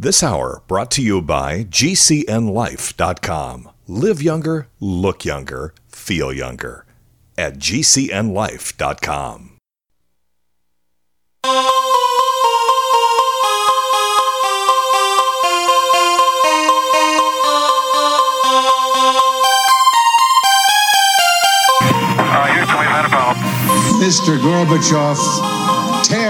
This hour brought to you by GCNLife.com. Live younger, look younger, feel younger at GCNLife.com. Mr. Gorbachev,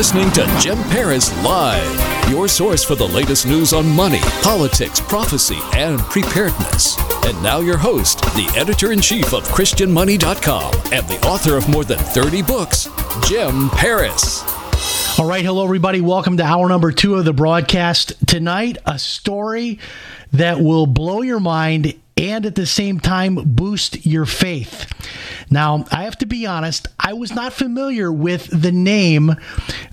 listening to Jim Paris Live, your source for the latest news on money, politics, prophecy, and preparedness. And now, your host, the editor in chief of ChristianMoney.com and the author of more than 30 books, Jim Paris. All right, hello, everybody. Welcome to hour number two of the broadcast. Tonight, a story that will blow your mind and at the same time boost your faith. Now, I have to be honest, I was not familiar with the name uh,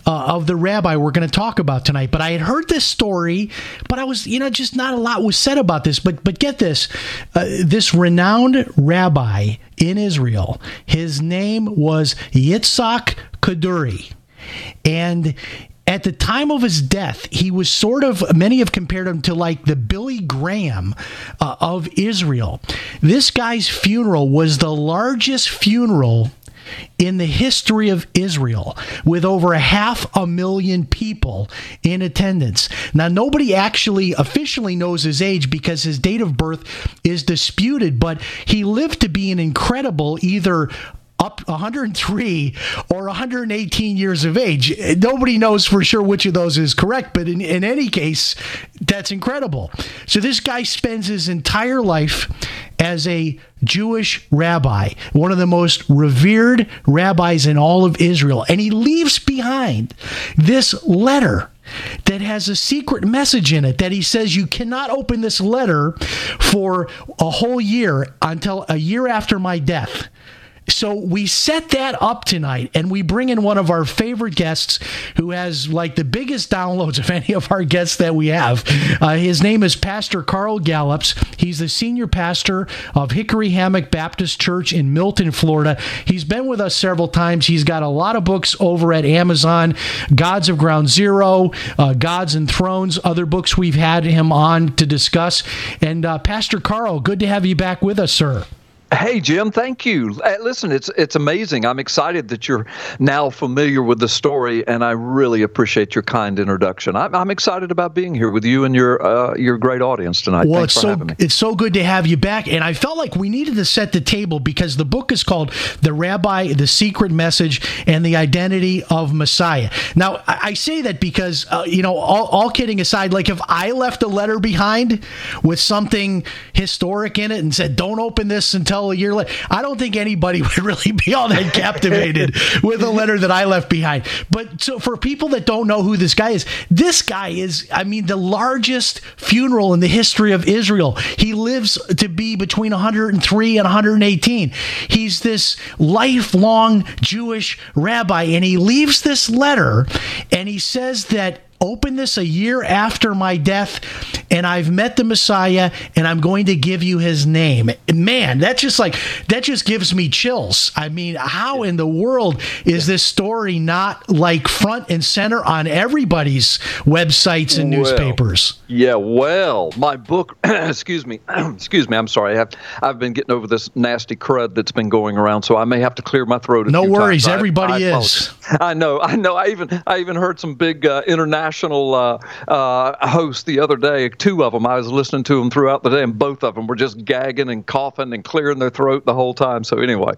of the rabbi we're going to talk about tonight, but I had heard this story, but I was, you know, just not a lot was said about this. But but get this, uh, this renowned rabbi in Israel, his name was Yitzhak Kaduri. And at the time of his death, he was sort of, many have compared him to like the Billy Graham uh, of Israel. This guy's funeral was the largest funeral in the history of Israel with over a half a million people in attendance. Now, nobody actually officially knows his age because his date of birth is disputed, but he lived to be an incredible either up 103 or 118 years of age. Nobody knows for sure which of those is correct, but in, in any case, that's incredible. So this guy spends his entire life as a Jewish rabbi, one of the most revered rabbis in all of Israel, and he leaves behind this letter that has a secret message in it that he says you cannot open this letter for a whole year until a year after my death. So we set that up tonight and we bring in one of our favorite guests who has like the biggest downloads of any of our guests that we have. Uh, his name is Pastor Carl Gallups. He's the senior pastor of Hickory Hammock Baptist Church in Milton, Florida. He's been with us several times. He's got a lot of books over at Amazon Gods of Ground Zero, uh, Gods and Thrones, other books we've had him on to discuss. And uh, Pastor Carl, good to have you back with us, sir. Hey Jim, thank you. Listen, it's it's amazing. I'm excited that you're now familiar with the story, and I really appreciate your kind introduction. I'm, I'm excited about being here with you and your uh, your great audience tonight. Well, Thanks it's so it's so good to have you back, and I felt like we needed to set the table because the book is called "The Rabbi: The Secret Message and the Identity of Messiah." Now, I, I say that because uh, you know, all, all kidding aside, like if I left a letter behind with something historic in it and said, "Don't open this until a year later. I don't think anybody would really be all that captivated with a letter that I left behind. But so for people that don't know who this guy is, this guy is, I mean, the largest funeral in the history of Israel. He lives to be between 103 and 118. He's this lifelong Jewish rabbi, and he leaves this letter and he says that open this a year after my death and I've met the Messiah and I'm going to give you his name. Man, that just like that just gives me chills. I mean, how in the world is this story not like front and center on everybody's websites and Well, newspapers? Yeah, well, my book. excuse me, excuse me. I'm sorry. I have I've been getting over this nasty crud that's been going around, so I may have to clear my throat. A No worries, times. I- everybody I is. I know, I know. I even I even heard some big uh, international uh, uh, hosts the other day. Two of them. I was listening to them throughout the day, and both of them were just gagging and coughing and clearing their throat the whole time. So anyway,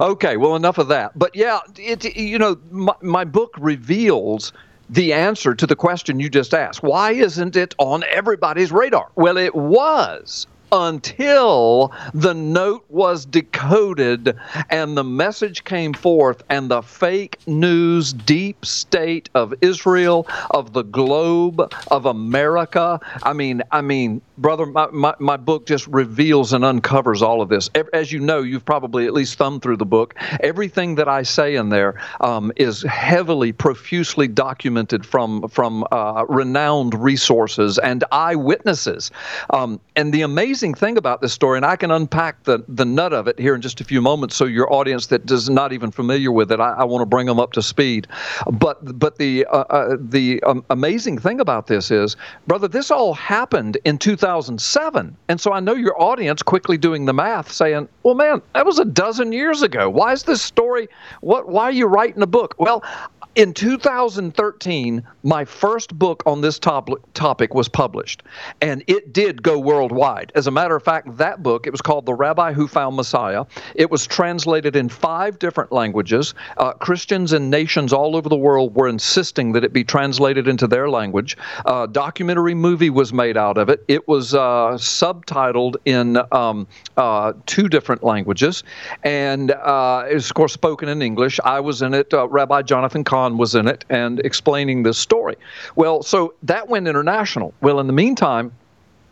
okay. Well, enough of that. But yeah, it you know my, my book reveals the answer to the question you just asked. Why isn't it on everybody's radar? Well, it was until the note was decoded and the message came forth and the fake news deep state of Israel of the globe of America. I mean I mean brother my, my, my book just reveals and uncovers all of this. As you know you've probably at least thumbed through the book. Everything that I say in there um, is heavily profusely documented from from uh, renowned resources and eyewitnesses. Um, and the amazing thing about this story, and I can unpack the, the nut of it here in just a few moments so your audience that is not even familiar with it, I, I want to bring them up to speed. But but the uh, uh, the um, amazing thing about this is, brother, this all happened in 2007. And so I know your audience quickly doing the math saying, well, man, that was a dozen years ago. Why is this story, what, why are you writing a book? Well, in 2013, my first book on this top, topic was published, and it did go worldwide. As a matter of fact, that book, it was called The Rabbi Who Found Messiah. It was translated in five different languages. Uh, Christians in nations all over the world were insisting that it be translated into their language. A documentary movie was made out of it. It was uh, subtitled in um, uh, two different languages, and uh, it was, of course, spoken in English. I was in it. Uh, Rabbi Jonathan Was in it and explaining this story. Well, so that went international. Well, in the meantime,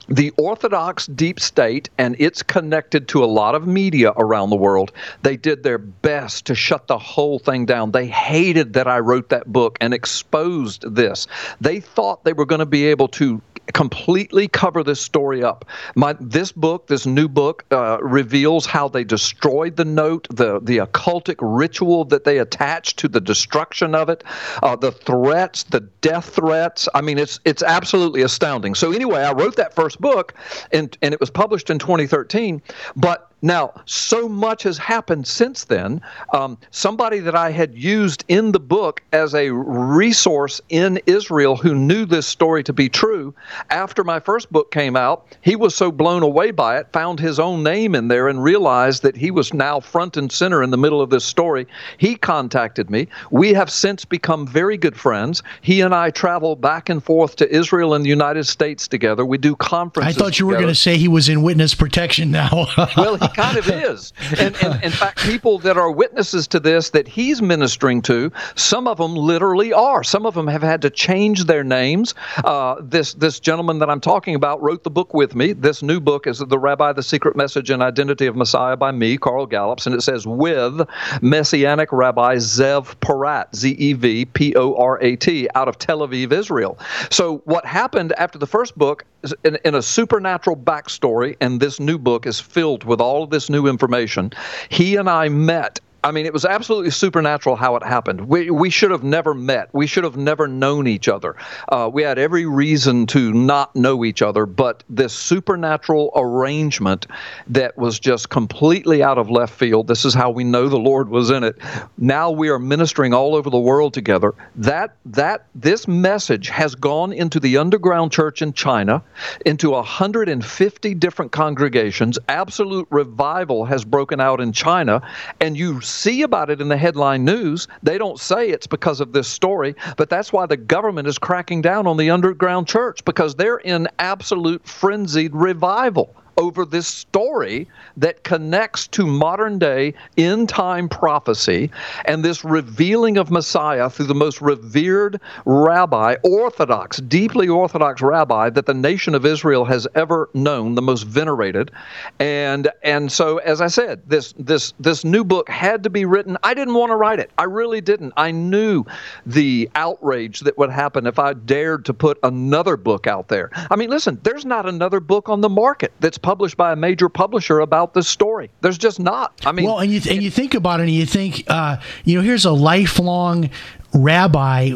the Orthodox deep state, and it's connected to a lot of media around the world, they did their best to shut the whole thing down. They hated that I wrote that book and exposed this. They thought they were going to be able to completely cover this story up. My this book, this new book, uh, reveals how they destroyed the note, the the occultic ritual that they attached to the destruction of it, uh, the threats, the death threats. I mean, it's it's absolutely astounding. So anyway, I wrote that first book, and and it was published in 2013, but now, so much has happened since then. Um, somebody that I had used in the book as a resource in Israel who knew this story to be true, after my first book came out, he was so blown away by it, found his own name in there, and realized that he was now front and center in the middle of this story. He contacted me. We have since become very good friends. He and I travel back and forth to Israel and the United States together. We do conferences. I thought you were going to say he was in witness protection now. well, he kind of is. And, and, in fact, people that are witnesses to this that he's ministering to, some of them literally are. Some of them have had to change their names. Uh, this this gentleman that I'm talking about wrote the book with me. This new book is The Rabbi, the Secret Message and Identity of Messiah by me, Carl Gallups, and it says with Messianic Rabbi Zev Porat, Z E V P O R A T, out of Tel Aviv, Israel. So what happened after the first book, in, in a supernatural backstory, and this new book is filled with all of this new information. He and I met I mean, it was absolutely supernatural how it happened. We, we should have never met. We should have never known each other. Uh, we had every reason to not know each other, but this supernatural arrangement that was just completely out of left field. This is how we know the Lord was in it. Now we are ministering all over the world together. That that this message has gone into the underground church in China, into 150 different congregations. Absolute revival has broken out in China, and you see about it in the headline news. They don't say it's because of this story, but that's why the government is cracking down on the underground church because they're in absolute frenzied revival over this story that connects to modern day end time prophecy and this revealing of Messiah through the most revered rabbi, orthodox, deeply orthodox rabbi that the nation of Israel has ever known, the most venerated. And and so as I said, this this this new book had to be written. I didn't want to write it. I really didn't. I knew the outrage that would happen if I dared to put another book out there. I mean, listen, there's not another book on the market that's published by a major publisher about this story. There's just not. I mean, well, and you th- and you think about it, and you think, uh, you know, here's a lifelong rabbi,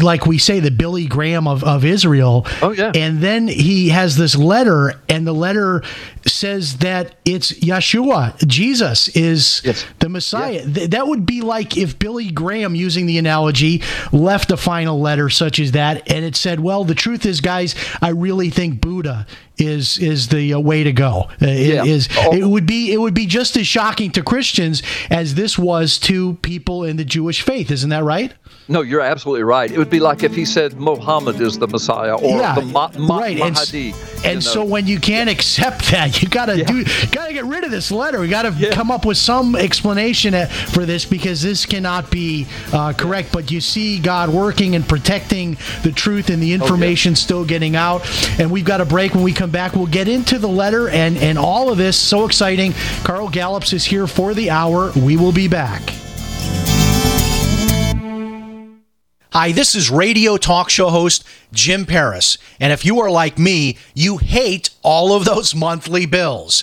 like we say, the Billy Graham of, of Israel. Oh, yeah. And then he has this letter, and the letter says that it's Yeshua, Jesus is yes. the Messiah. Th- that would be like if Billy Graham, using the analogy, left a final letter such as that, and it said, Well, the truth is, guys, I really think Buddha is is the uh, way to go. Uh, it- Yeah. is Oh. it would be it would be just as shocking to Christians as this was to people in the Jewish faith. Isn't that right? No, you're absolutely right. It would be like if he said Muhammad is the Messiah or the Ma- Ma- right. And, Mahdi. and you so when you can't accept that, you gotta do, gotta get rid of this letter. We gotta Yeah. come up with some explanation uh, for this because this cannot be uh, correct. But you see God working and protecting the truth and Oh, the information still getting out. And we've got a break. When we come back, we'll get into the letter and and all of this. So exciting! Carl Gallups is here for the hour. We will be back. Hi, this is radio talk show host Jim Paris. And if you are like me, you hate all of those monthly bills.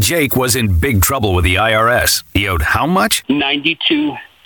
Jake was in big trouble with the IRS. He owed how much?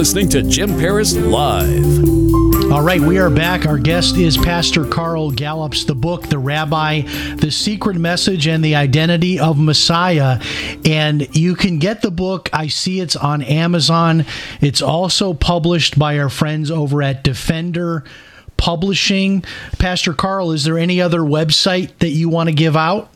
Listening to Jim Paris Live. All right, we are back. Our guest is Pastor Carl Gallups, the book, The Rabbi, The Secret Message and the Identity of Messiah. And you can get the book. I see it's on Amazon. It's also published by our friends over at Defender Publishing. Pastor Carl, is there any other website that you want to give out?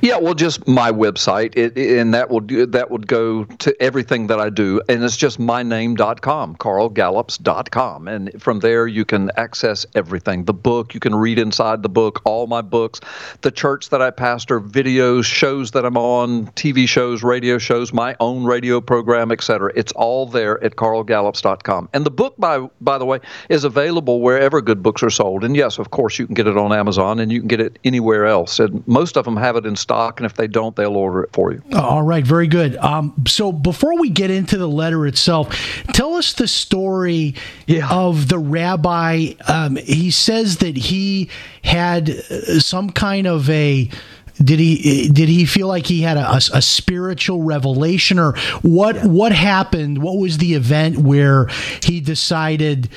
Yeah, well, just my website, it, and that will do, that would go to everything that I do, and it's just myname.com, carlgallups.com, and from there you can access everything. The book, you can read inside the book, all my books, the church that I pastor, videos, shows that I'm on, TV shows, radio shows, my own radio program, etc. It's all there at carlgallups.com. And the book, by by the way, is available wherever good books are sold. And yes, of course, you can get it on Amazon, and you can get it anywhere else. And most of them have it in stock, and if they don't, they'll order it for you. All right, very good. Um, so before we get into the letter itself, tell us the story yeah. of the rabbi. Um, he says that he had uh, some kind of a did he did he feel like he had a, a, a, spiritual revelation or what yeah. what happened what was the event where he decided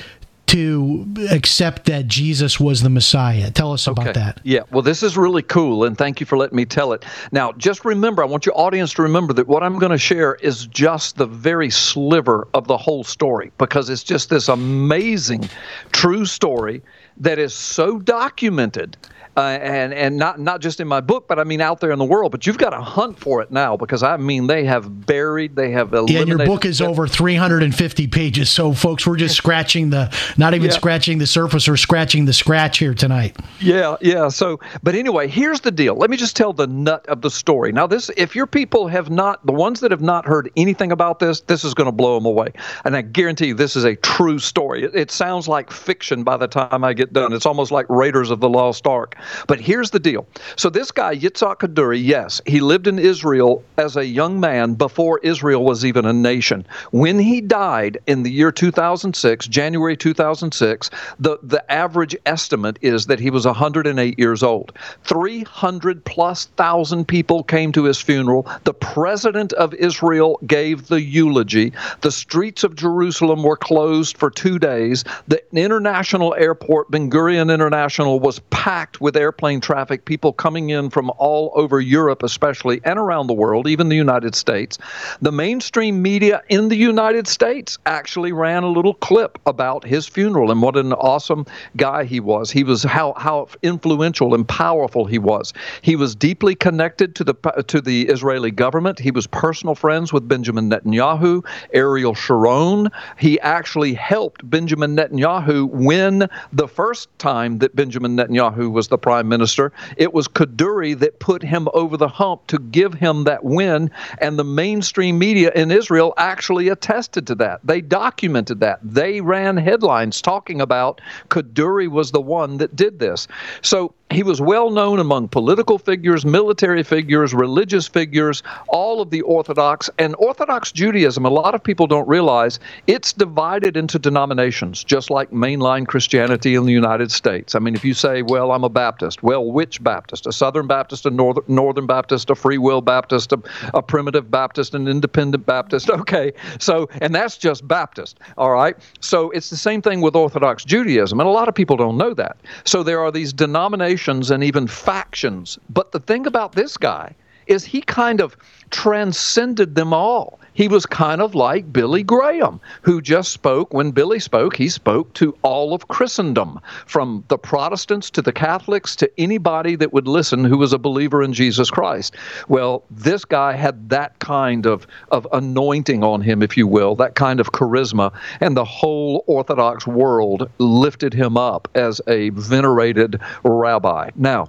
to accept that Jesus was the Messiah. Tell us about okay. that. Yeah, well, this is really cool, and thank you for letting me tell it. Now, just remember, I want your audience to remember that what I'm going to share is just the very sliver of the whole story because it's just this amazing, true story that is so documented uh, and and not not just in my book, but I mean out there in the world. But you've got to hunt for it now because I mean they have buried, they have eliminated. Yeah, your book is over 350 pages, so folks, we're just scratching the, not even yeah. scratching the surface, or scratching the scratch here tonight. Yeah, yeah. So, but anyway, here's the deal. Let me just tell the nut of the story. Now, this, if your people have not, the ones that have not heard anything about this, this is going to blow them away, and I guarantee you, this is a true story. It, it sounds like fiction by the time I get done. It's almost like Raiders of the Lost Ark. But here's the deal. So this guy, Yitzhak Kaduri, yes, he lived in Israel as a young man before Israel was even a nation. When he died in the year 2006, January 2006, the, the average estimate is that he was 108 years old. 300 plus thousand people came to his funeral. The president of Israel gave the eulogy. The streets of Jerusalem were closed for two days. The international airport, Ben Gurion International, was packed with airplane traffic, people coming in from all over Europe, especially, and around the world, even the United States. The mainstream media in the United States actually ran a little clip about his funeral and what an awesome guy he was. He was how how influential and powerful he was. He was deeply connected to the to the Israeli government. He was personal friends with Benjamin Netanyahu, Ariel Sharon. He actually helped Benjamin Netanyahu win the first time that Benjamin Netanyahu was the prime minister. It was Kaduri that put him over the hump to give him that win, and the mainstream media in Israel actually attested to that. They documented that. They ran headlines talking about Kaduri was the one that did this. So he was well known among political figures, military figures, religious figures, all of the Orthodox. And Orthodox Judaism, a lot of people don't realize, it's divided into denominations, just like mainline Christianity in the United States. I mean, if you say, well, I'm a Baptist, well, which Baptist? A Southern Baptist, a Northern, Northern Baptist, a Free Will Baptist, a, a Primitive Baptist, an Independent Baptist. Okay, so, and that's just Baptist, all right? So it's the same thing with Orthodox Judaism, and a lot of people don't know that. So there are these denominations and even factions. But the thing about this guy is he kind of transcended them all. He was kind of like Billy Graham, who just spoke. When Billy spoke, he spoke to all of Christendom, from the Protestants to the Catholics to anybody that would listen who was a believer in Jesus Christ. Well, this guy had that kind of, of anointing on him, if you will, that kind of charisma, and the whole Orthodox world lifted him up as a venerated rabbi. Now,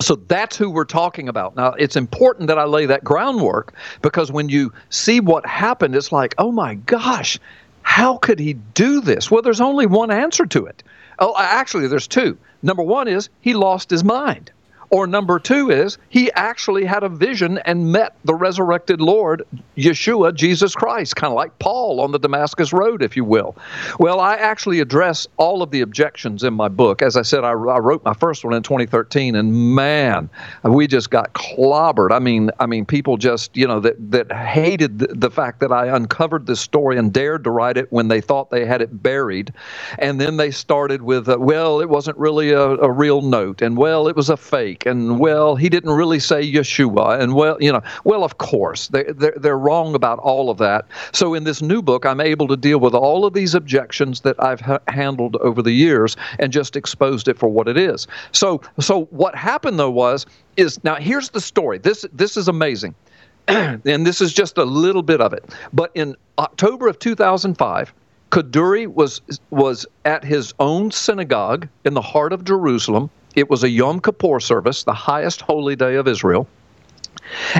so that's who we're talking about. Now, it's important that I lay that groundwork because when you see what happened, it's like, oh my gosh, how could he do this? Well, there's only one answer to it. Oh, actually, there's two. Number one is he lost his mind. Or number two is he actually had a vision and met the resurrected Lord, Yeshua, Jesus Christ, kind of like Paul on the Damascus Road, if you will. Well, I actually address all of the objections in my book. As I said, I, I wrote my first one in 2013, and man, we just got clobbered. I mean, I mean, people just you know that that hated the, the fact that I uncovered this story and dared to write it when they thought they had it buried, and then they started with, uh, well, it wasn't really a, a real note, and well, it was a fake, and well, he didn't really say Yeshua, and well, you know, well, of course, they, they're, they're wrong about all of that. So in this new book, I'm able to deal with all of these objections that I've ha- handled over the years and just exposed it for what it is. So, so what happened though was is now here's the story. This this is amazing. and this is just a little bit of it. But in October of 2005, Kaduri was was at his own synagogue in the heart of Jerusalem. It was a Yom Kippur service, the highest holy day of Israel.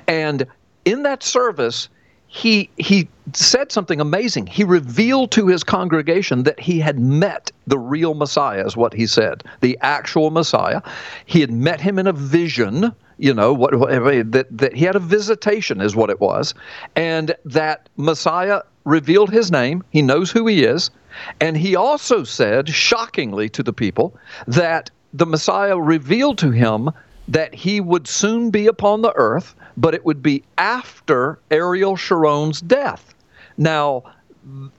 And in that service, he he said something amazing. He revealed to his congregation that he had met the real Messiah, is what he said, the actual Messiah. He had met him in a vision. You know what, that that he had a visitation, is what it was, and that Messiah revealed his name. He knows who he is, and he also said, shockingly to the people, that the Messiah revealed to him that he would soon be upon the earth, but it would be after Ariel Sharon's death. Now,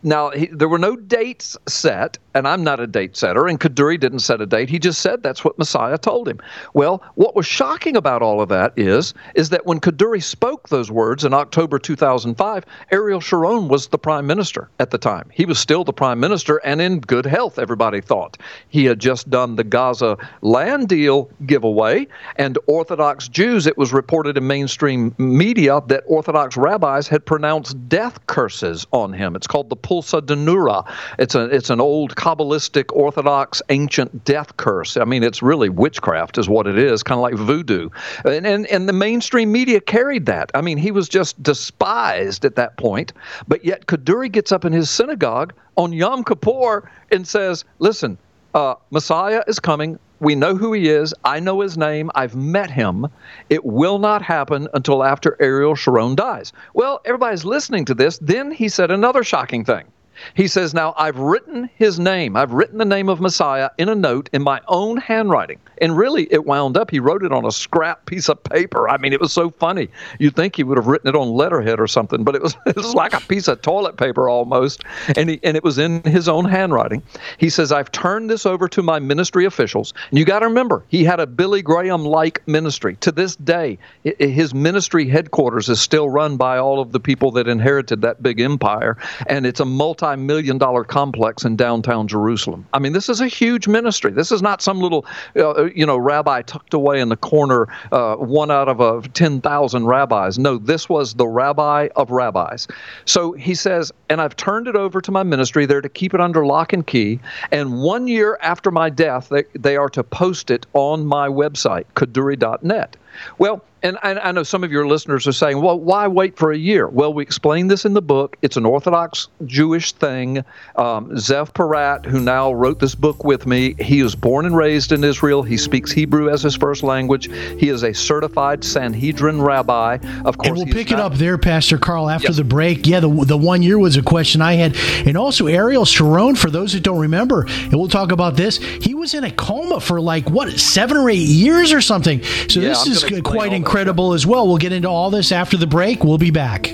now he, there were no dates set, and I'm not a date setter, and Kaduri didn't set a date. He just said that's what Messiah told him. Well, what was shocking about all of that is, is that when Kaduri spoke those words in October 2005, Ariel Sharon was the prime minister at the time. He was still the prime minister and in good health, everybody thought. He had just done the Gaza land deal giveaway, and Orthodox Jews, it was reported in mainstream media that Orthodox rabbis had pronounced death curses on him. It's called the Pulsa diNura. It's a it's an old Kabbalistic Orthodox ancient death curse. I mean, it's really witchcraft, is what it is, kind of like voodoo. And, and, and the mainstream media carried that. I mean, he was just despised at that point. But yet, Kaduri gets up in his synagogue on Yom Kippur and says, Listen, uh, Messiah is coming. We know who he is. I know his name. I've met him. It will not happen until after Ariel Sharon dies. Well, everybody's listening to this. Then he said another shocking thing. He says, Now I've written his name. I've written the name of Messiah in a note in my own handwriting. And really, it wound up, he wrote it on a scrap piece of paper. I mean, it was so funny. You'd think he would have written it on letterhead or something, but it was, it was like a piece of toilet paper almost. And, he, and it was in his own handwriting. He says, I've turned this over to my ministry officials. And you got to remember, he had a Billy Graham like ministry. To this day, his ministry headquarters is still run by all of the people that inherited that big empire. And it's a multi million dollar complex in downtown Jerusalem. I mean, this is a huge ministry. This is not some little, uh, you know, rabbi tucked away in the corner, uh, one out of a 10,000 rabbis. No, this was the rabbi of rabbis. So he says, and I've turned it over to my ministry. They're to keep it under lock and key. And one year after my death, they, they are to post it on my website, kaduri.net. Well, and I, know some of your listeners are saying, well, why wait for a year? Well, we explain this in the book. It's an Orthodox Jewish thing. Um, Zev Porat, who now wrote this book with me, he was born and raised in Israel. He speaks Hebrew as his first language. He is a certified Sanhedrin rabbi. Of course, and we'll pick not- it up there, Pastor Carl, after yes. the break. Yeah, the, the one year was a question I had. And also, Ariel Sharon, for those that don't remember, and we'll talk about this, he was in a coma for like, what, seven or eight years or something. So yeah, this I'm is quite incredible incredible as well. We'll get into all this after the break. We'll be back.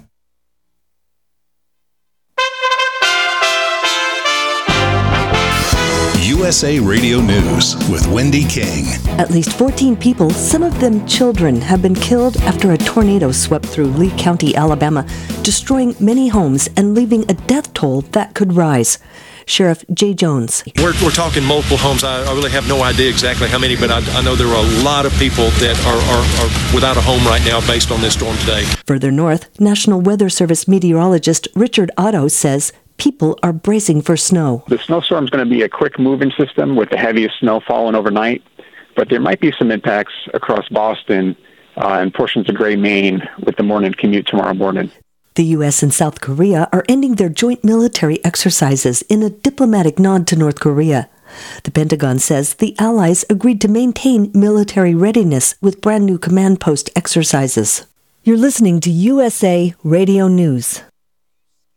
USA Radio News with Wendy King. At least 14 people, some of them children, have been killed after a tornado swept through Lee County, Alabama, destroying many homes and leaving a death toll that could rise. Sheriff Jay Jones. We're, we're talking multiple homes. I, I really have no idea exactly how many, but I, I know there are a lot of people that are, are, are without a home right now based on this storm today. Further north, National Weather Service meteorologist Richard Otto says people are bracing for snow. The snowstorm is going to be a quick moving system with the heaviest snow falling overnight, but there might be some impacts across Boston uh, and portions of Gray, Maine with the morning commute tomorrow morning. The U.S. and South Korea are ending their joint military exercises in a diplomatic nod to North Korea. The Pentagon says the allies agreed to maintain military readiness with brand new command post exercises. You're listening to USA Radio News.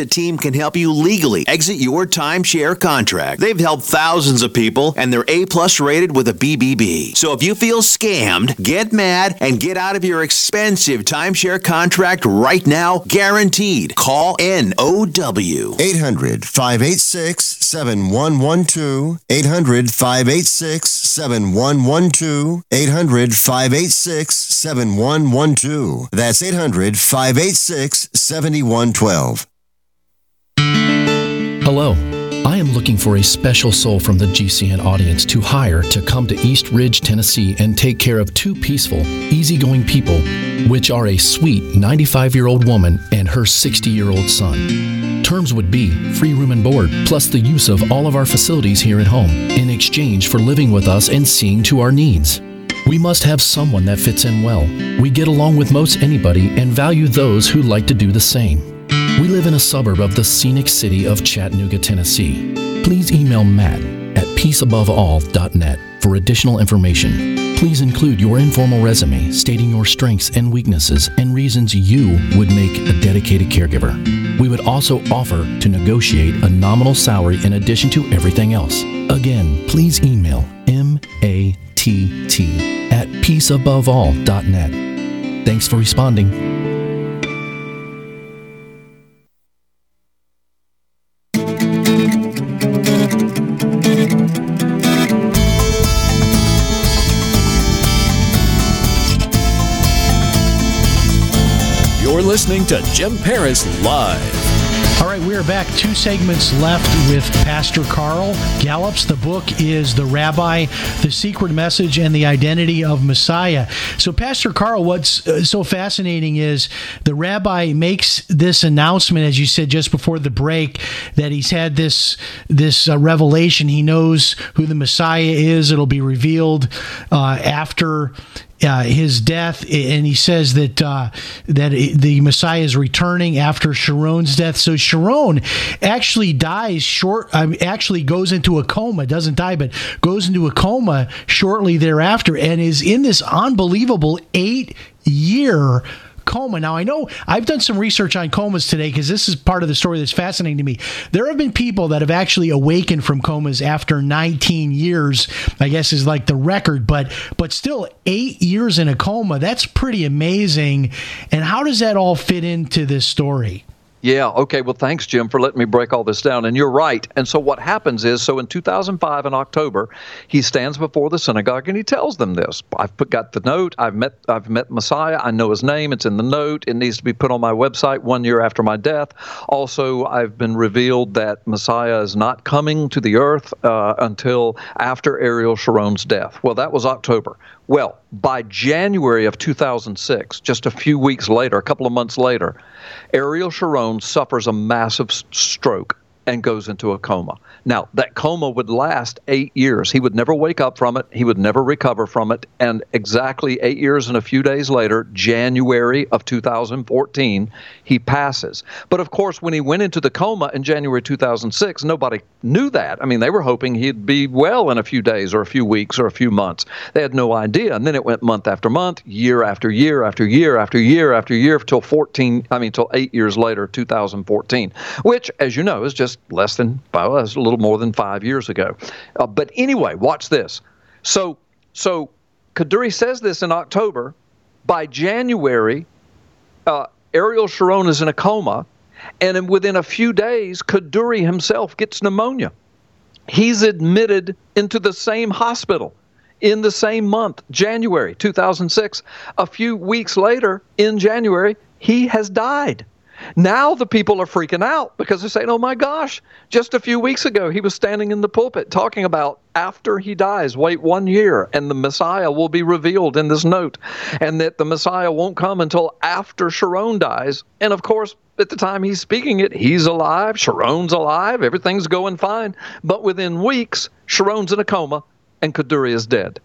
exit team can help you legally exit your timeshare contract. They've helped thousands of people and they're A plus rated with a BBB. So if you feel scammed, get mad and get out of your expensive timeshare contract right now, guaranteed. Call NOW. 800 586 7112. 800 586 7112. 800 586 7112. That's 800 586 7112. Hello. I am looking for a special soul from the GCN audience to hire to come to East Ridge, Tennessee and take care of two peaceful, easygoing people, which are a sweet 95 year old woman and her 60 year old son. Terms would be free room and board, plus the use of all of our facilities here at home, in exchange for living with us and seeing to our needs. We must have someone that fits in well. We get along with most anybody and value those who like to do the same. We live in a suburb of the scenic city of Chattanooga, Tennessee. Please email Matt at peaceaboveall.net for additional information. Please include your informal resume stating your strengths and weaknesses and reasons you would make a dedicated caregiver. We would also offer to negotiate a nominal salary in addition to everything else. Again, please email MATT at peaceaboveall.net. Thanks for responding. To Jim Paris Live. All right, we are back. Two segments left with Pastor Carl Gallups. The book is The Rabbi, The Secret Message, and the Identity of Messiah. So, Pastor Carl, what's uh, so fascinating is the rabbi makes this announcement, as you said just before the break, that he's had this this uh, revelation. He knows who the Messiah is. It'll be revealed uh, after uh, his death, and he says that uh, that the Messiah is returning after Sharon's death. So Sharon actually dies short. Um, actually goes into a coma. Doesn't die, but goes into a coma shortly thereafter, and is in this unbelievable eight year coma. Now, I know I've done some research on comas today because this is part of the story that's fascinating to me. There have been people that have actually awakened from comas after 19 years, I guess is like the record, but but still 8 years in a coma, that's pretty amazing. And how does that all fit into this story? Yeah, okay. Well, thanks, Jim, for letting me break all this down. And you're right. And so what happens is so in 2005 in October, he stands before the synagogue and he tells them this. I've put, got the note. I've met I've met Messiah. I know his name. It's in the note. It needs to be put on my website one year after my death. Also, I've been revealed that Messiah is not coming to the earth uh, until after Ariel Sharon's death. Well, that was October. Well, by January of 2006, just a few weeks later, a couple of months later, Ariel Sharon suffers a massive stroke and goes into a coma. Now, that coma would last eight years. He would never wake up from it. He would never recover from it. And exactly eight years and a few days later, January of 2014, he passes. But of course, when he went into the coma in January 2006, nobody knew that. I mean, they were hoping he'd be well in a few days or a few weeks or a few months. They had no idea. And then it went month after month, year after year after year after year after year till 14, I mean, till eight years later, 2014, which, as you know, is just less than, well, a little more than five years ago. Uh, but anyway, watch this. So, so Kaduri says this in October. By January, uh, Ariel Sharon is in a coma, and within a few days, Kaduri himself gets pneumonia. He's admitted into the same hospital in the same month, January 2006. A few weeks later, in January, he has died. Now the people are freaking out because they're saying, oh my gosh, just a few weeks ago he was standing in the pulpit talking about after he dies, wait one year and the Messiah will be revealed in this note, and that the Messiah won't come until after Sharon dies. And of course, at the time he's speaking it, he's alive, Sharon's alive, everything's going fine. But within weeks, Sharon's in a coma and Kaduri is dead.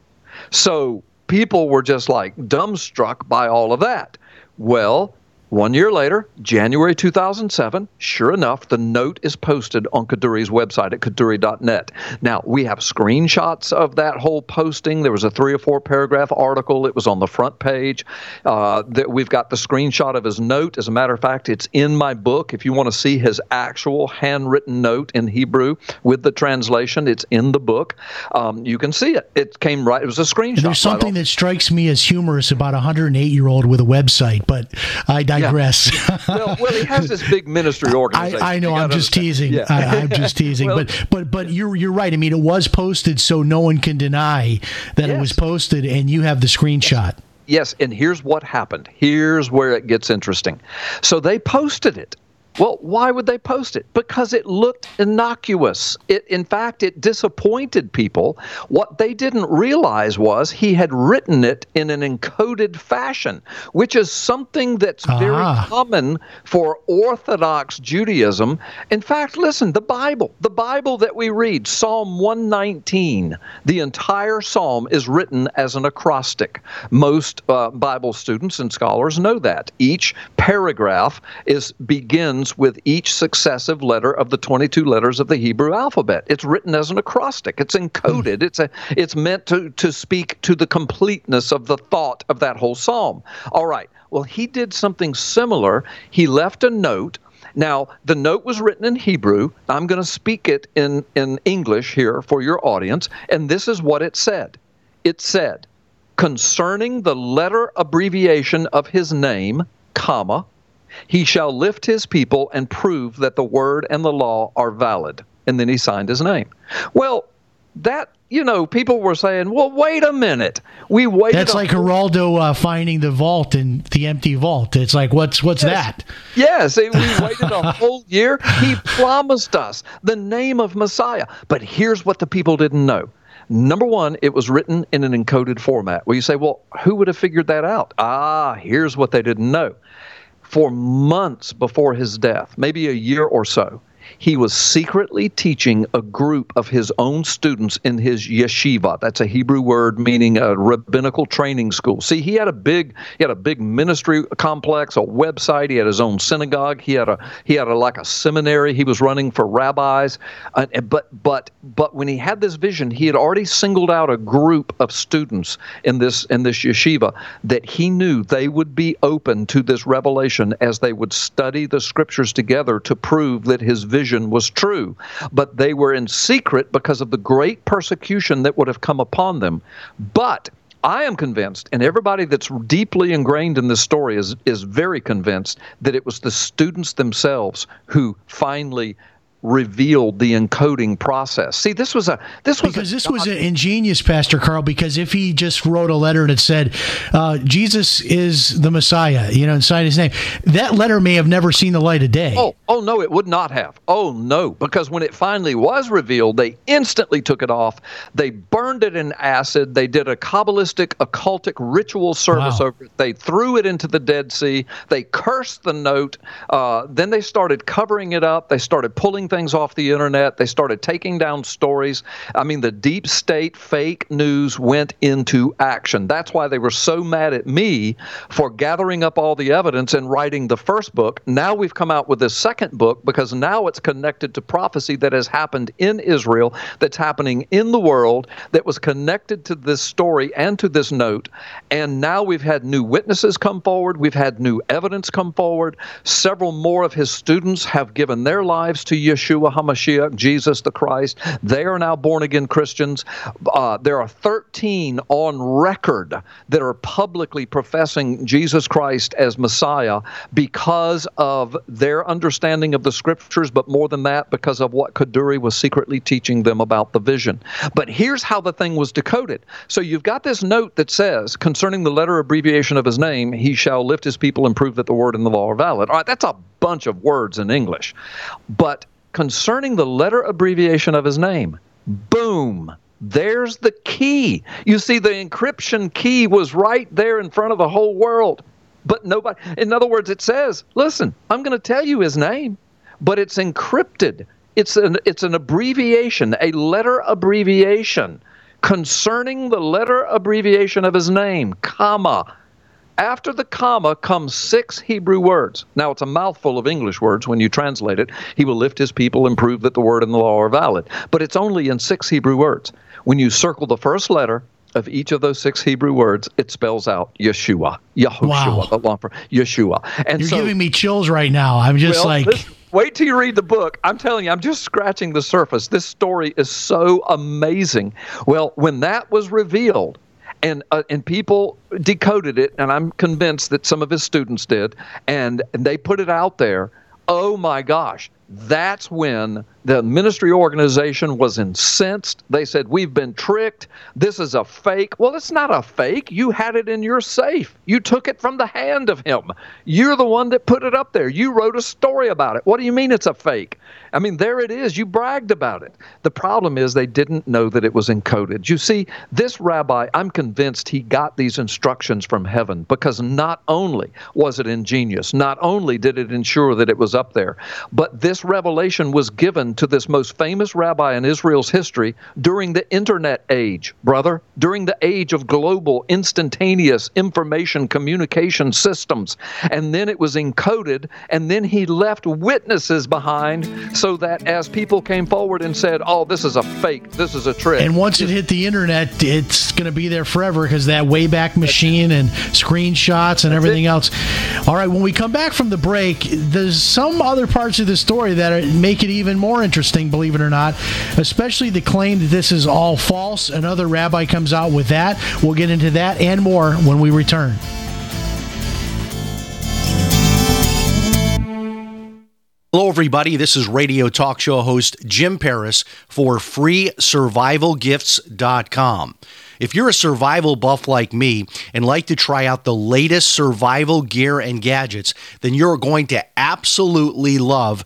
So people were just like dumbstruck by all of that. Well, one year later, January 2007, sure enough, the note is posted on Kaduri's website at kaduri.net. Now, we have screenshots of that whole posting. There was a three or four paragraph article. It was on the front page. Uh, that we've got the screenshot of his note. As a matter of fact, it's in my book. If you want to see his actual handwritten note in Hebrew with the translation, it's in the book. Um, you can see it. It came right. It was a screenshot. And there's something right that strikes me as humorous about a 108 year old with a website, but I digress. Yeah. well, well, he has this big ministry organization. I, I know. I'm just teasing. Yeah. I, am just teasing. well, but but but you're you're right. I mean, it was posted, so no one can deny that yes. it was posted, and you have the screenshot. Yes, and here's what happened. Here's where it gets interesting. So they posted it well, why would they post it? Because it looked innocuous. It, in fact, it disappointed people. What they didn't realize was he had written it in an encoded fashion, which is something that's ah. very common for Orthodox Judaism. In fact, listen, the Bible, the Bible that we read, Psalm 119, the entire psalm is written as an acrostic. Most uh, Bible students and scholars know that. Each paragraph is begins with each successive letter of the 22 letters of the Hebrew alphabet. It's written as an acrostic. It's encoded. It's a it's meant to to speak to the completeness of the thought of that whole psalm. All right. Well, he did something similar. He left a note now, the note was written in Hebrew. I'm going to speak it in, in English here for your audience, and this is what it said. It said, concerning the letter abbreviation of his name, comma, he shall lift his people and prove that the word and the law are valid. And then he signed his name. Well, that you know, people were saying, "Well, wait a minute. We waited." That's like Geraldo uh, finding the vault and the empty vault. It's like, what's what's yes. that? Yes, we waited a whole year. He promised us the name of Messiah, but here's what the people didn't know. Number one, it was written in an encoded format. Well, you say, well, who would have figured that out? Ah, here's what they didn't know for months before his death, maybe a year or so, he was secretly teaching a group of his own students in his yeshiva. That's a Hebrew word meaning a rabbinical training school. See, he had a big he had a big ministry complex, a website. He had his own synagogue. He had a he had a like a seminary he was running for rabbis. Uh, but but but when he had this vision, he had already singled out a group of students in this in this yeshiva that he knew they would be open to this revelation as they would study the scriptures together to prove that his vision vision was true, but they were in secret because of the great persecution that would have come upon them. But I am convinced, and everybody that's deeply ingrained in this story is is very convinced that it was the students themselves who finally revealed the encoding process. See, this was a this was because this was an ingenious, Pastor Carl. Because if he just wrote a letter and it said uh, Jesus is the Messiah, you know, inside his name, that letter may have never seen the light of day. Oh, oh no, it would not have. Oh no, because when it finally was revealed, they instantly took it off. They burned it in acid. They did a kabbalistic, occultic ritual service Wow. over it. They threw it into the Dead Sea. They cursed the note. Uh, then they started covering it up. They started pulling things off the internet. They started taking down stories. I mean, the deep state fake news went into action. That's why they were so mad at me for gathering up all the evidence and writing the first book. Now we've come out with this second book because now it's connected to prophecy that has happened in Israel, that's happening in the world, that was connected to this story and to this note. And now we've had new witnesses come forward. We've had new evidence come forward. Several more of his students have given their lives to Yeshua HaMashiach, Jesus the Christ. They are now born again Christians. Uh, there are 13 on record that are publicly professing Jesus Christ as Messiah because of their understanding of the scriptures, but more than that, because of what Kaduri was secretly teaching them about the vision. But here's how the thing was decoded. So you've got this note that says, concerning the letter abbreviation of his name, he shall lift his people and prove that the word and the law are valid. All right, that's a bunch of words in English. But concerning the letter abbreviation of his name, boom. There's the key. You see, the encryption key was right there in front of the whole world. But nobody, in other words, it says, listen, I'm going to tell you his name, but it's encrypted. It's an, it's an abbreviation, a letter abbreviation concerning the letter abbreviation of his name, comma. After the comma comes six Hebrew words. Now, it's a mouthful of English words when you translate it. He will lift his people and prove that the word and the law are valid. But it's only in six Hebrew words. When you circle the first letter of each of those six Hebrew words, it spells out Yeshua, Yahushua, Wow. the law for Yeshua. And You're so, giving me chills right now. I'm just well, like, wait till you read the book. I'm telling you, I'm just scratching the surface. This story is so amazing. Well, when that was revealed, and uh, and people decoded it, and I'm convinced that some of his students did, and, and they put it out there. Oh my gosh, that's when the ministry organization was incensed. They said, We've been tricked. This is a fake. Well, it's not a fake. You had it in your safe. You took it from the hand of him. You're the one that put it up there. You wrote a story about it. What do you mean it's a fake? I mean, there it is. You bragged about it. The problem is they didn't know that it was encoded. You see, this rabbi, I'm convinced he got these instructions from heaven because not only was it ingenious, not only did it ensure that it was up there, but this revelation was given to this most famous rabbi in Israel's history during the internet age, brother, during the age of global, instantaneous information communication systems. And then it was encoded, and then he left witnesses behind so that as people came forward and said, oh, this is a fake, this is a trick. and once it hit the internet, it's going to be there forever because that Wayback Machine and screenshots and everything else. All right, when we come back from the break, there's some other parts of the story that make it even more interesting, believe it or not, especially the claim that this is all false. Another rabbi comes out with that. We'll get into that and more when we return. Hello, everybody. This is radio talk show host Jim Paris for FreeSurvivalGifts.com. If you're a survival buff like me and like to try out the latest survival gear and gadgets, then you're going to absolutely love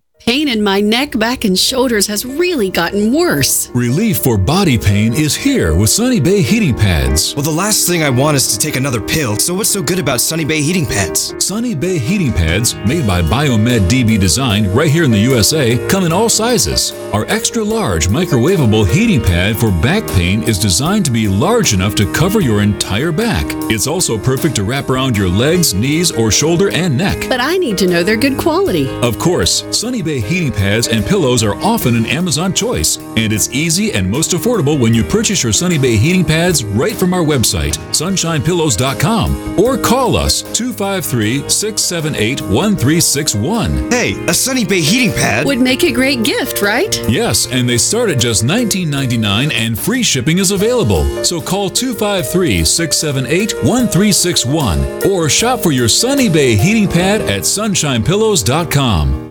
Pain in my neck, back, and shoulders has really gotten worse. Relief for body pain is here with Sunny Bay heating pads. Well, the last thing I want is to take another pill, so what's so good about Sunny Bay heating pads? Sunny Bay heating pads, made by Biomed DB Design right here in the USA, come in all sizes. Our extra large microwavable heating pad for back pain is designed to be large enough to cover your entire back. It's also perfect to wrap around your legs, knees, or shoulder and neck. But I need to know they're good quality. Of course, Sunny Bay heating pads and pillows are often an Amazon choice, and it's easy and most affordable when you purchase your Sunny Bay heating pads right from our website, sunshinepillows.com, or call us 253 678 1361. Hey, a Sunny Bay heating pad would make a great gift, right? Yes, and they start at just $19.99 and free shipping is available. So call 253 678 1361 or shop for your Sunny Bay heating pad at sunshinepillows.com.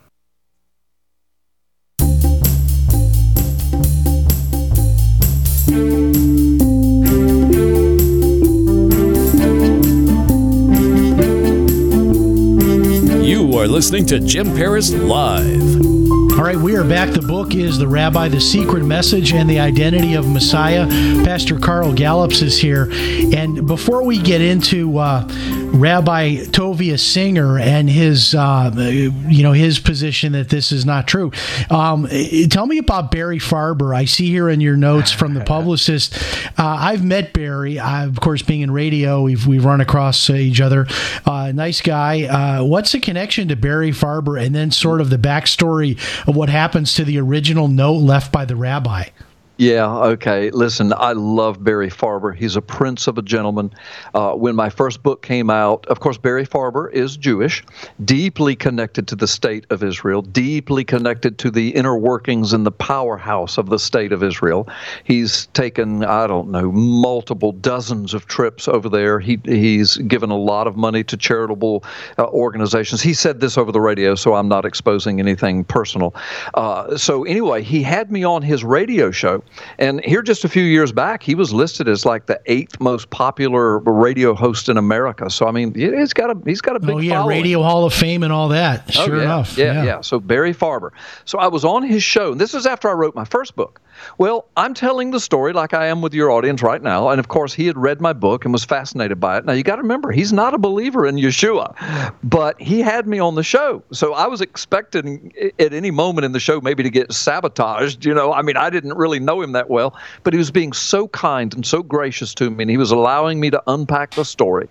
You are listening to Jim Paris Live. All right, we are back. The book is The Rabbi, The Secret Message and the Identity of Messiah. Pastor Carl Gallups is here. And before we get into uh, Rabbi Tovia Singer and his, uh, you know, his position that this is not true, um, tell me about Barry Farber. I see here in your notes from the publicist. Uh, I've met Barry. I, of course, being in radio, we've we've run across each other. Uh, nice guy. Uh, what's the connection to Barry Farber, and then sort of the backstory of what happens to the original note left by the rabbi. Yeah, okay. Listen, I love Barry Farber. He's a prince of a gentleman. Uh, when my first book came out, of course, Barry Farber is Jewish, deeply connected to the state of Israel, deeply connected to the inner workings and the powerhouse of the state of Israel. He's taken, I don't know, multiple dozens of trips over there. He, he's given a lot of money to charitable uh, organizations. He said this over the radio, so I'm not exposing anything personal. Uh, so, anyway, he had me on his radio show. And here, just a few years back, he was listed as like the eighth most popular radio host in America. So I mean, he's got a he's got a big oh yeah, following. Radio Hall of Fame and all that. Oh, sure oh, yeah, enough. Yeah, yeah, yeah. So Barry Farber. So I was on his show. And this was after I wrote my first book. Well, I'm telling the story like I am with your audience right now. And of course, he had read my book and was fascinated by it. Now, you got to remember, he's not a believer in Yeshua, but he had me on the show. So I was expecting at any moment in the show maybe to get sabotaged. You know, I mean, I didn't really know him that well, but he was being so kind and so gracious to me, and he was allowing me to unpack the story.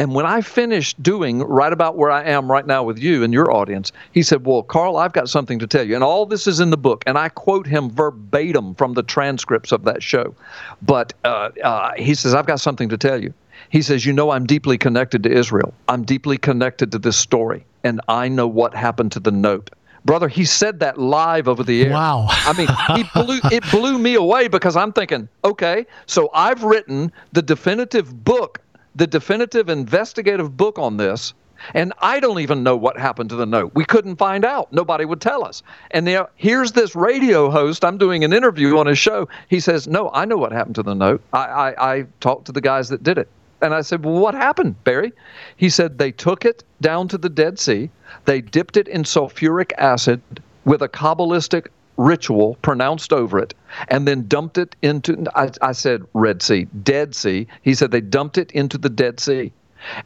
And when I finished doing right about where I am right now with you and your audience, he said, Well, Carl, I've got something to tell you. And all this is in the book. And I quote him verbatim from the transcripts of that show. But uh, uh, he says, I've got something to tell you. He says, You know, I'm deeply connected to Israel. I'm deeply connected to this story. And I know what happened to the note. Brother, he said that live over the air. Wow. I mean, he blew, it blew me away because I'm thinking, okay, so I've written the definitive book, the definitive investigative book on this. And I don't even know what happened to the note. We couldn't find out. Nobody would tell us. And now here's this radio host. I'm doing an interview on his show. He says, No, I know what happened to the note. I, I, I talked to the guys that did it. And I said, Well, what happened, Barry? He said, They took it down to the Dead Sea, they dipped it in sulfuric acid with a Kabbalistic ritual pronounced over it, and then dumped it into, I, I said, Red Sea, Dead Sea. He said, They dumped it into the Dead Sea.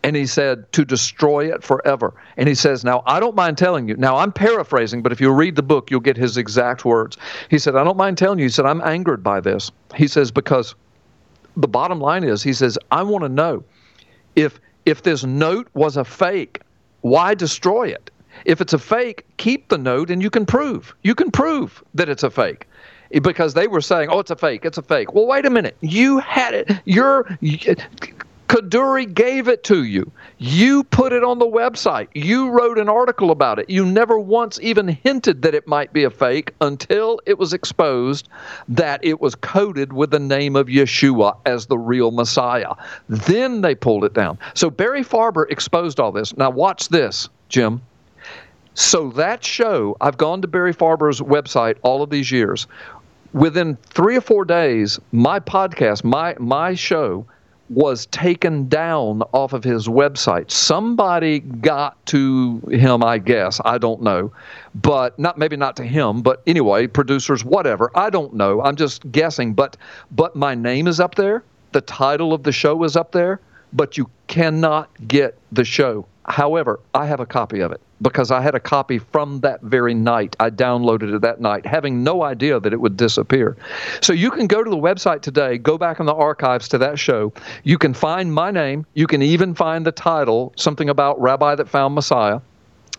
And he said, to destroy it forever. And he says, Now, I don't mind telling you. Now, I'm paraphrasing, but if you read the book, you'll get his exact words. He said, I don't mind telling you. He said, I'm angered by this. He says, Because the bottom line is, he says, I want to know if if this note was a fake, why destroy it? If it's a fake, keep the note and you can prove. You can prove that it's a fake. Because they were saying, "Oh, it's a fake. It's a fake." Well, wait a minute. You had it. You're Kaduri gave it to you. You put it on the website. You wrote an article about it. You never once even hinted that it might be a fake until it was exposed that it was coded with the name of Yeshua as the real Messiah. Then they pulled it down. So Barry Farber exposed all this. Now, watch this, Jim. So that show, I've gone to Barry Farber's website all of these years. Within three or four days, my podcast, my my show, was taken down off of his website. Somebody got to him, I guess. I don't know. But not maybe not to him, but anyway, producers, whatever. I don't know. I'm just guessing. But but my name is up there. The title of the show is up there, but you cannot get the show. However, I have a copy of it because I had a copy from that very night. I downloaded it that night, having no idea that it would disappear. So you can go to the website today, go back in the archives to that show. You can find my name. You can even find the title, something about Rabbi that found Messiah.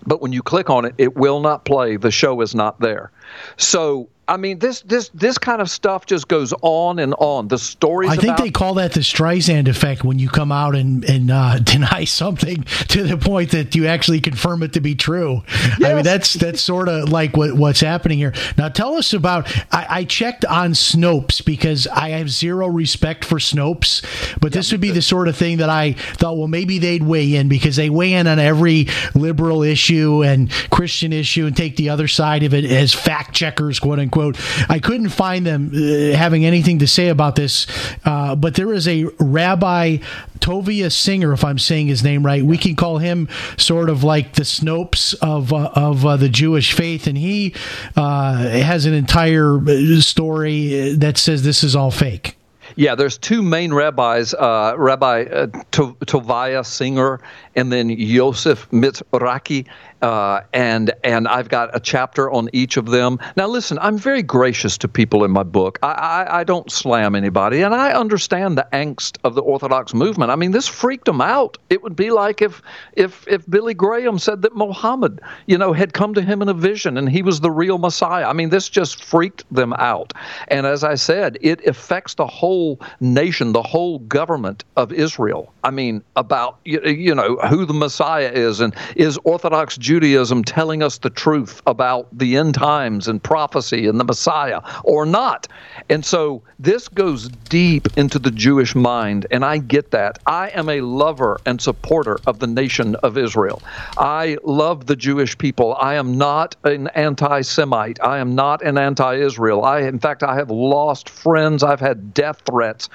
But when you click on it, it will not play. The show is not there. So I mean, this this this kind of stuff just goes on and on. The stories. I think about- they call that the Streisand effect when you come out and and uh, deny something to the point that you actually confirm it to be true. I mean, that's that's sort of like what what's happening here. Now, tell us about. I, I checked on Snopes because I have zero respect for Snopes, but this would be the sort of thing that I thought, well, maybe they'd weigh in because they weigh in on every liberal issue and Christian issue and take the other side of it as fact checkers, quote unquote. I couldn't find them uh, having anything to say about this, uh, but there is a Rabbi Tovia Singer, if I'm saying his name right. We can call him sort of like the Snopes of uh, of uh, the Jewish faith, and he uh, has an entire uh, story that says this is all fake. Yeah, there's two main rabbis, uh, Rabbi uh, Singer and then Yosef Mizrachi, uh, and and I've got a chapter on each of them. Now, listen, I'm very gracious to people in my book. I, I, I don't slam anybody, and I understand the angst of the Orthodox movement. I mean, this freaked them out. It would be like if if if Billy Graham said that Muhammad, you know, had come to him in a vision and he was the real Messiah. I mean, this just freaked them out. And as I said, it affects the whole nation, the whole government of Israel. I mean, about you, you know who the Messiah is, and is Orthodox Judaism telling us the truth about the end times and prophecy and the Messiah or not? And so this goes deep into the Jewish mind, and I get that. I am a lover and supporter of the nation of Israel. I love the Jewish people. I am not an anti-Semite. I am not an anti-Israel. I, in fact, I have lost friends. I've had death threats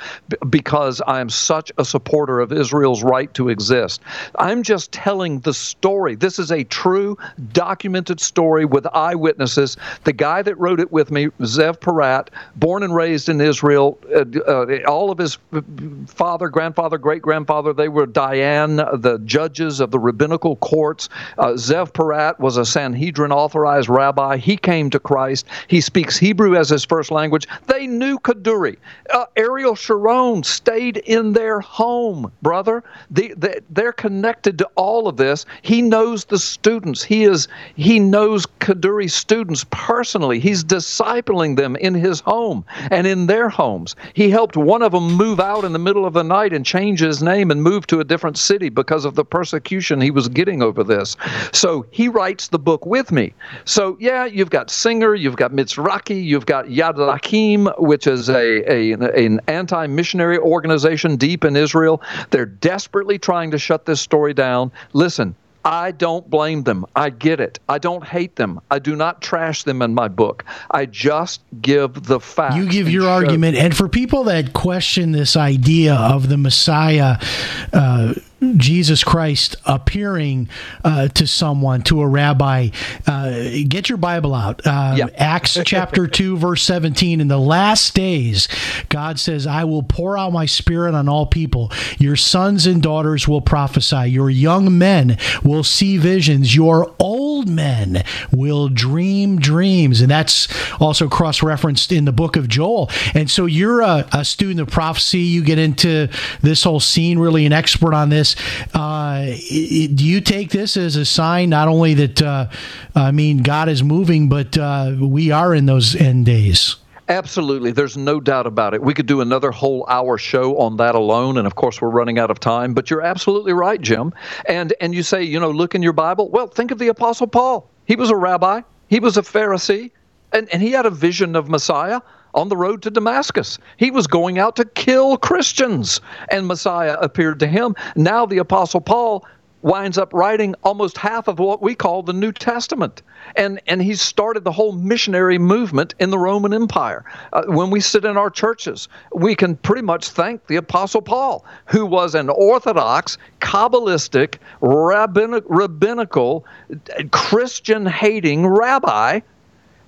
because I am such a supporter of Israel's right to exist. I'm just telling the story. This is a true documented story with eyewitnesses. The guy that wrote it with me, Zev Porat, born and raised in Israel, uh, uh, all of his father, grandfather, great grandfather, they were Dayan, the judges of the rabbinical courts. Uh, Zev Porat was a Sanhedrin authorized rabbi. He came to Christ. He speaks Hebrew as his first language. They knew Kaduri. Uh, Ariel Sharon stayed in their home, brother. The, the, they're connected to all of this. He knows the students. He is he knows Kaduri students personally. He's discipling them in his home and in their homes. He helped one of them move out in the middle of the night and change his name and move to a different city because of the persecution he was getting over this. So he writes the book with me. So yeah, you've got Singer, you've got Mizrachi, you've got Yad L'Achim, which is a, a an anti-missionary organization deep in Israel. They're desperately trying to shut this story down. Listen, I don't blame them. I get it. I don't hate them. I do not trash them in my book. I just give the facts. You give your argument. And for people that question this idea of the Messiah, uh, Jesus Christ appearing uh, to someone, to a rabbi, uh, get your Bible out. Uh, Acts chapter 2, verse 17. In the last days, God says, I will pour out my spirit on all people. Your sons and daughters will prophesy. Your young men will see visions. Your old men will dream dreams. And that's also cross referenced in the book of Joel. And so you're a, a student of prophecy. You get into this whole scene, really an expert on this. Uh, do you take this as a sign not only that, uh, I mean, God is moving, but uh, we are in those end days? Absolutely. There's no doubt about it. We could do another whole hour show on that alone. And of course, we're running out of time. But you're absolutely right, Jim. And, and you say, you know, look in your Bible. Well, think of the Apostle Paul. He was a rabbi, he was a Pharisee, and, and he had a vision of Messiah on the road to Damascus. He was going out to kill Christians, and Messiah appeared to him. Now, the Apostle Paul winds up writing almost half of what we call the New Testament. And, and he started the whole missionary movement in the Roman Empire. Uh, when we sit in our churches, we can pretty much thank the Apostle Paul, who was an Orthodox, Kabbalistic, rabbinic, rabbinical, Christian hating rabbi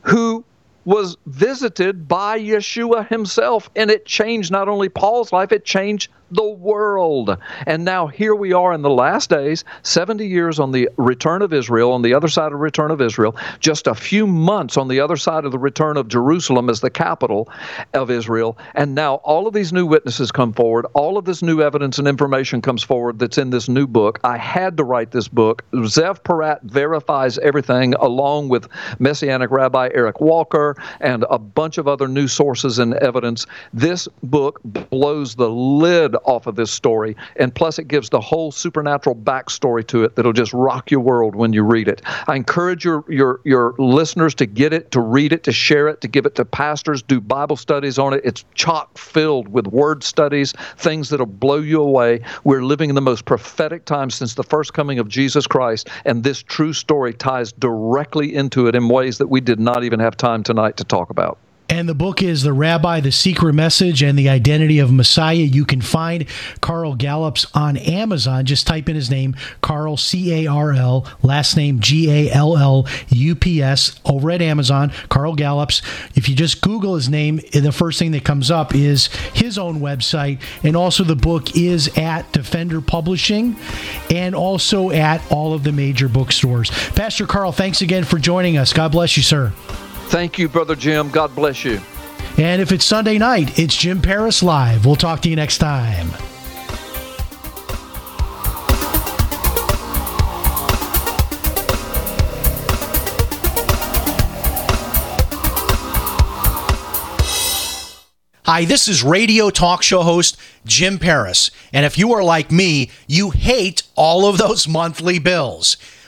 who was visited by Yeshua himself, and it changed not only Paul's life, it changed the world. And now here we are in the last days, 70 years on the return of Israel, on the other side of the return of Israel, just a few months on the other side of the return of Jerusalem as the capital of Israel. And now all of these new witnesses come forward, all of this new evidence and information comes forward that's in this new book. I had to write this book. Zev Porat verifies everything along with Messianic Rabbi Eric Walker and a bunch of other new sources and evidence. This book blows the lid off of this story, and plus it gives the whole supernatural backstory to it that'll just rock your world when you read it. I encourage your your your listeners to get it, to read it, to share it, to give it to pastors, do Bible studies on it. It's chock filled with word studies, things that'll blow you away. We're living in the most prophetic time since the first coming of Jesus Christ, and this true story ties directly into it in ways that we did not even have time tonight to talk about. And the book is The Rabbi, The Secret Message, and the Identity of Messiah. You can find Carl Gallups on Amazon. Just type in his name, Carl, C A R L, last name G A L L U P S, over at Amazon. Carl Gallups. If you just Google his name, the first thing that comes up is his own website. And also, the book is at Defender Publishing and also at all of the major bookstores. Pastor Carl, thanks again for joining us. God bless you, sir. Thank you, Brother Jim. God bless you. And if it's Sunday night, it's Jim Paris Live. We'll talk to you next time. Hi, this is radio talk show host Jim Paris. And if you are like me, you hate all of those monthly bills.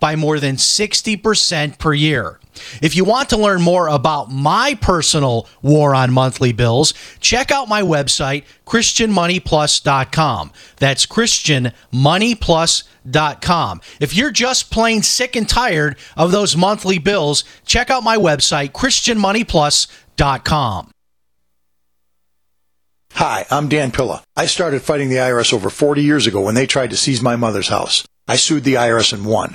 by more than 60% per year. If you want to learn more about my personal war on monthly bills, check out my website, ChristianMoneyPlus.com. That's ChristianMoneyPlus.com. If you're just plain sick and tired of those monthly bills, check out my website, ChristianMoneyPlus.com. Hi, I'm Dan Pilla. I started fighting the IRS over 40 years ago when they tried to seize my mother's house. I sued the IRS and won.